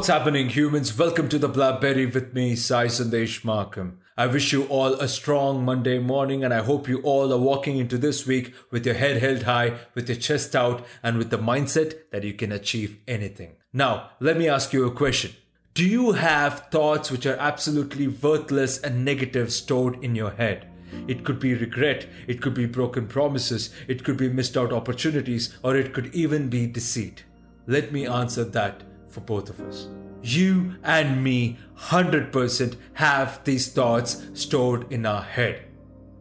What's happening, humans? Welcome to the Blackberry with me, Sai Sandesh Makam. I wish you all a strong Monday morning, and I hope you all are walking into this week with your head held high, with your chest out, and with the mindset that you can achieve anything. Now, let me ask you a question. Do you have thoughts which are absolutely worthless and negative stored in your head? It could be regret, it could be broken promises, it could be missed out opportunities, or it could even be deceit. Let me answer that for both of us. You and me 100% have these thoughts stored in our head.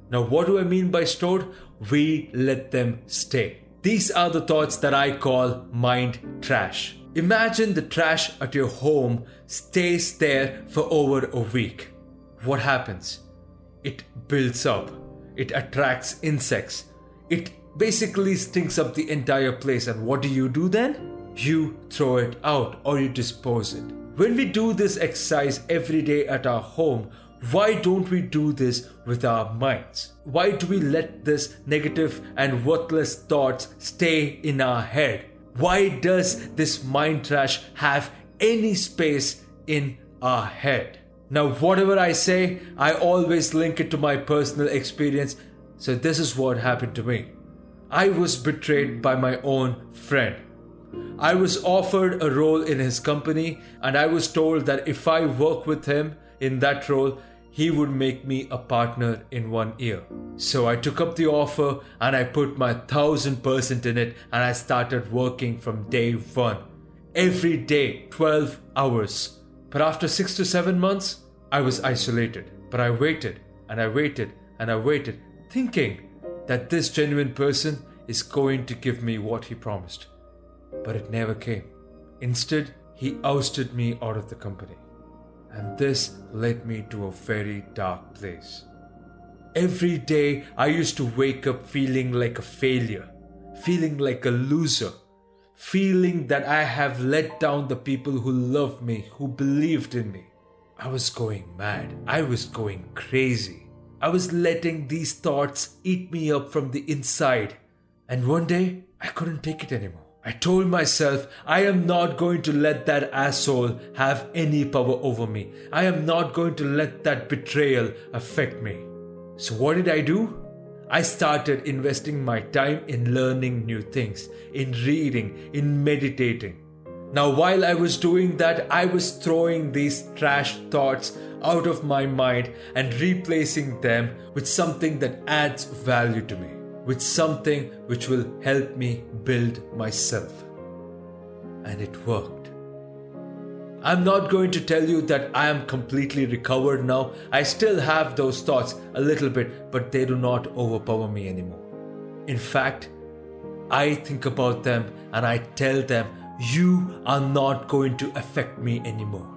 Now, what do I mean by stored? We let them stay. These are the thoughts that I call mind trash. Imagine the trash at your home stays there for over a week. What happens? It builds up, it attracts insects, it basically stinks up the entire place. And what do you do then? You throw it out or you dispose it. When we do this exercise every day at our home, why don't we do this with our minds? Why do we let this negative and worthless thoughts stay in our head? Why does this mind trash have any space in our head? Now, whatever I say, I always link it to my personal experience. So, this is what happened to me. I was betrayed by my own friend. I was offered a role in his company, and I was told that if I work with him in that role, he would make me a partner in one year. So I took up the offer and I put my thousand percent in it, and I started working from day one. Every day, 12 hours. But after six to seven months, I was isolated. But I waited and I waited and I waited, thinking that this genuine person is going to give me what he promised but it never came. Instead, he ousted me out of the company. And this led me to a very dark place. Every day, I used to wake up feeling like a failure, feeling like a loser, feeling that I have let down the people who loved me, who believed in me. I was going mad. I was going crazy. I was letting these thoughts eat me up from the inside. And one day, I couldn't take it anymore. I told myself I am not going to let that asshole have any power over me. I am not going to let that betrayal affect me. So, what did I do? I started investing my time in learning new things, in reading, in meditating. Now, while I was doing that, I was throwing these trash thoughts out of my mind and replacing them with something that adds value to me with something which will help me build myself. And it worked. I'm not going to tell you that I am completely recovered now. I still have those thoughts a little bit, but they do not overpower me anymore. In fact, I think about them and I tell them, You are not going to affect me anymore.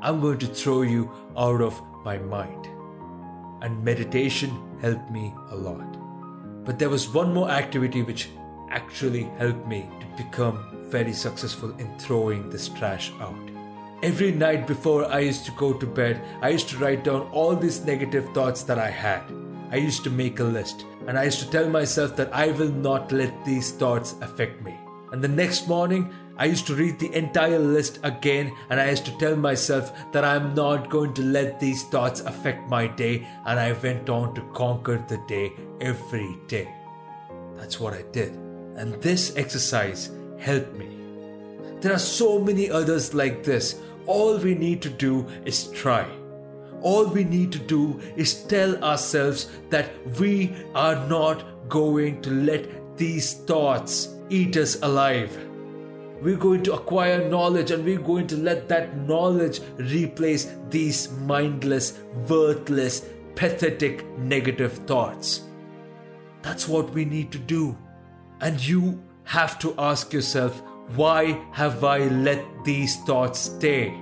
I'm going to throw you out of my mind. And meditation helped me a lot. But there was one more activity which actually helped me to become very successful in throwing this trash out. Every night before I used to go to bed, I used to write down all these negative thoughts that I had. I used to make a list and I used to tell myself that I will not let these thoughts affect me. And the next morning, I used to read the entire list again and I used to tell myself that I'm not going to let these thoughts affect my day, and I went on to conquer the day every day. That's what I did. And this exercise helped me. There are so many others like this. All we need to do is try. All we need to do is tell ourselves that we are not going to let these thoughts eat us alive. We're going to acquire knowledge and we're going to let that knowledge replace these mindless, worthless, pathetic, negative thoughts. That's what we need to do. And you have to ask yourself, why have I let these thoughts stay?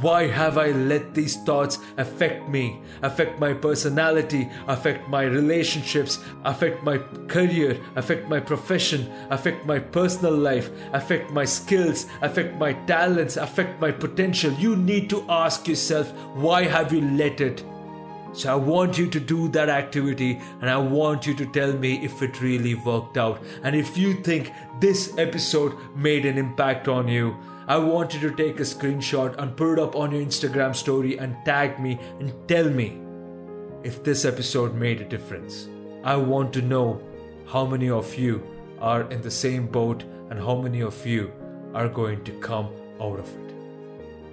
Why have I let these thoughts affect me, affect my personality, affect my relationships, affect my career, affect my profession, affect my personal life, affect my skills, affect my talents, affect my potential? You need to ask yourself, why have you let it? So I want you to do that activity and I want you to tell me if it really worked out. And if you think this episode made an impact on you, I want you to take a screenshot and put it up on your Instagram story and tag me and tell me if this episode made a difference. I want to know how many of you are in the same boat and how many of you are going to come out of it.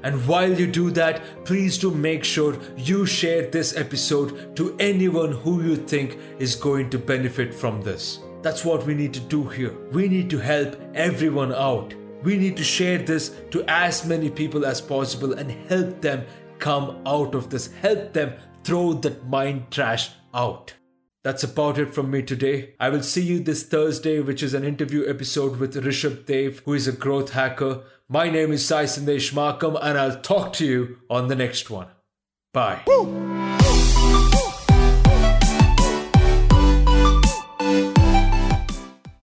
And while you do that, please do make sure you share this episode to anyone who you think is going to benefit from this. That's what we need to do here. We need to help everyone out. We need to share this to as many people as possible and help them come out of this, help them throw that mind trash out. That's about it from me today. I will see you this Thursday, which is an interview episode with Rishabh Dev, who is a growth hacker. My name is Sai Sandesh Makam, and I'll talk to you on the next one. Bye. Woo!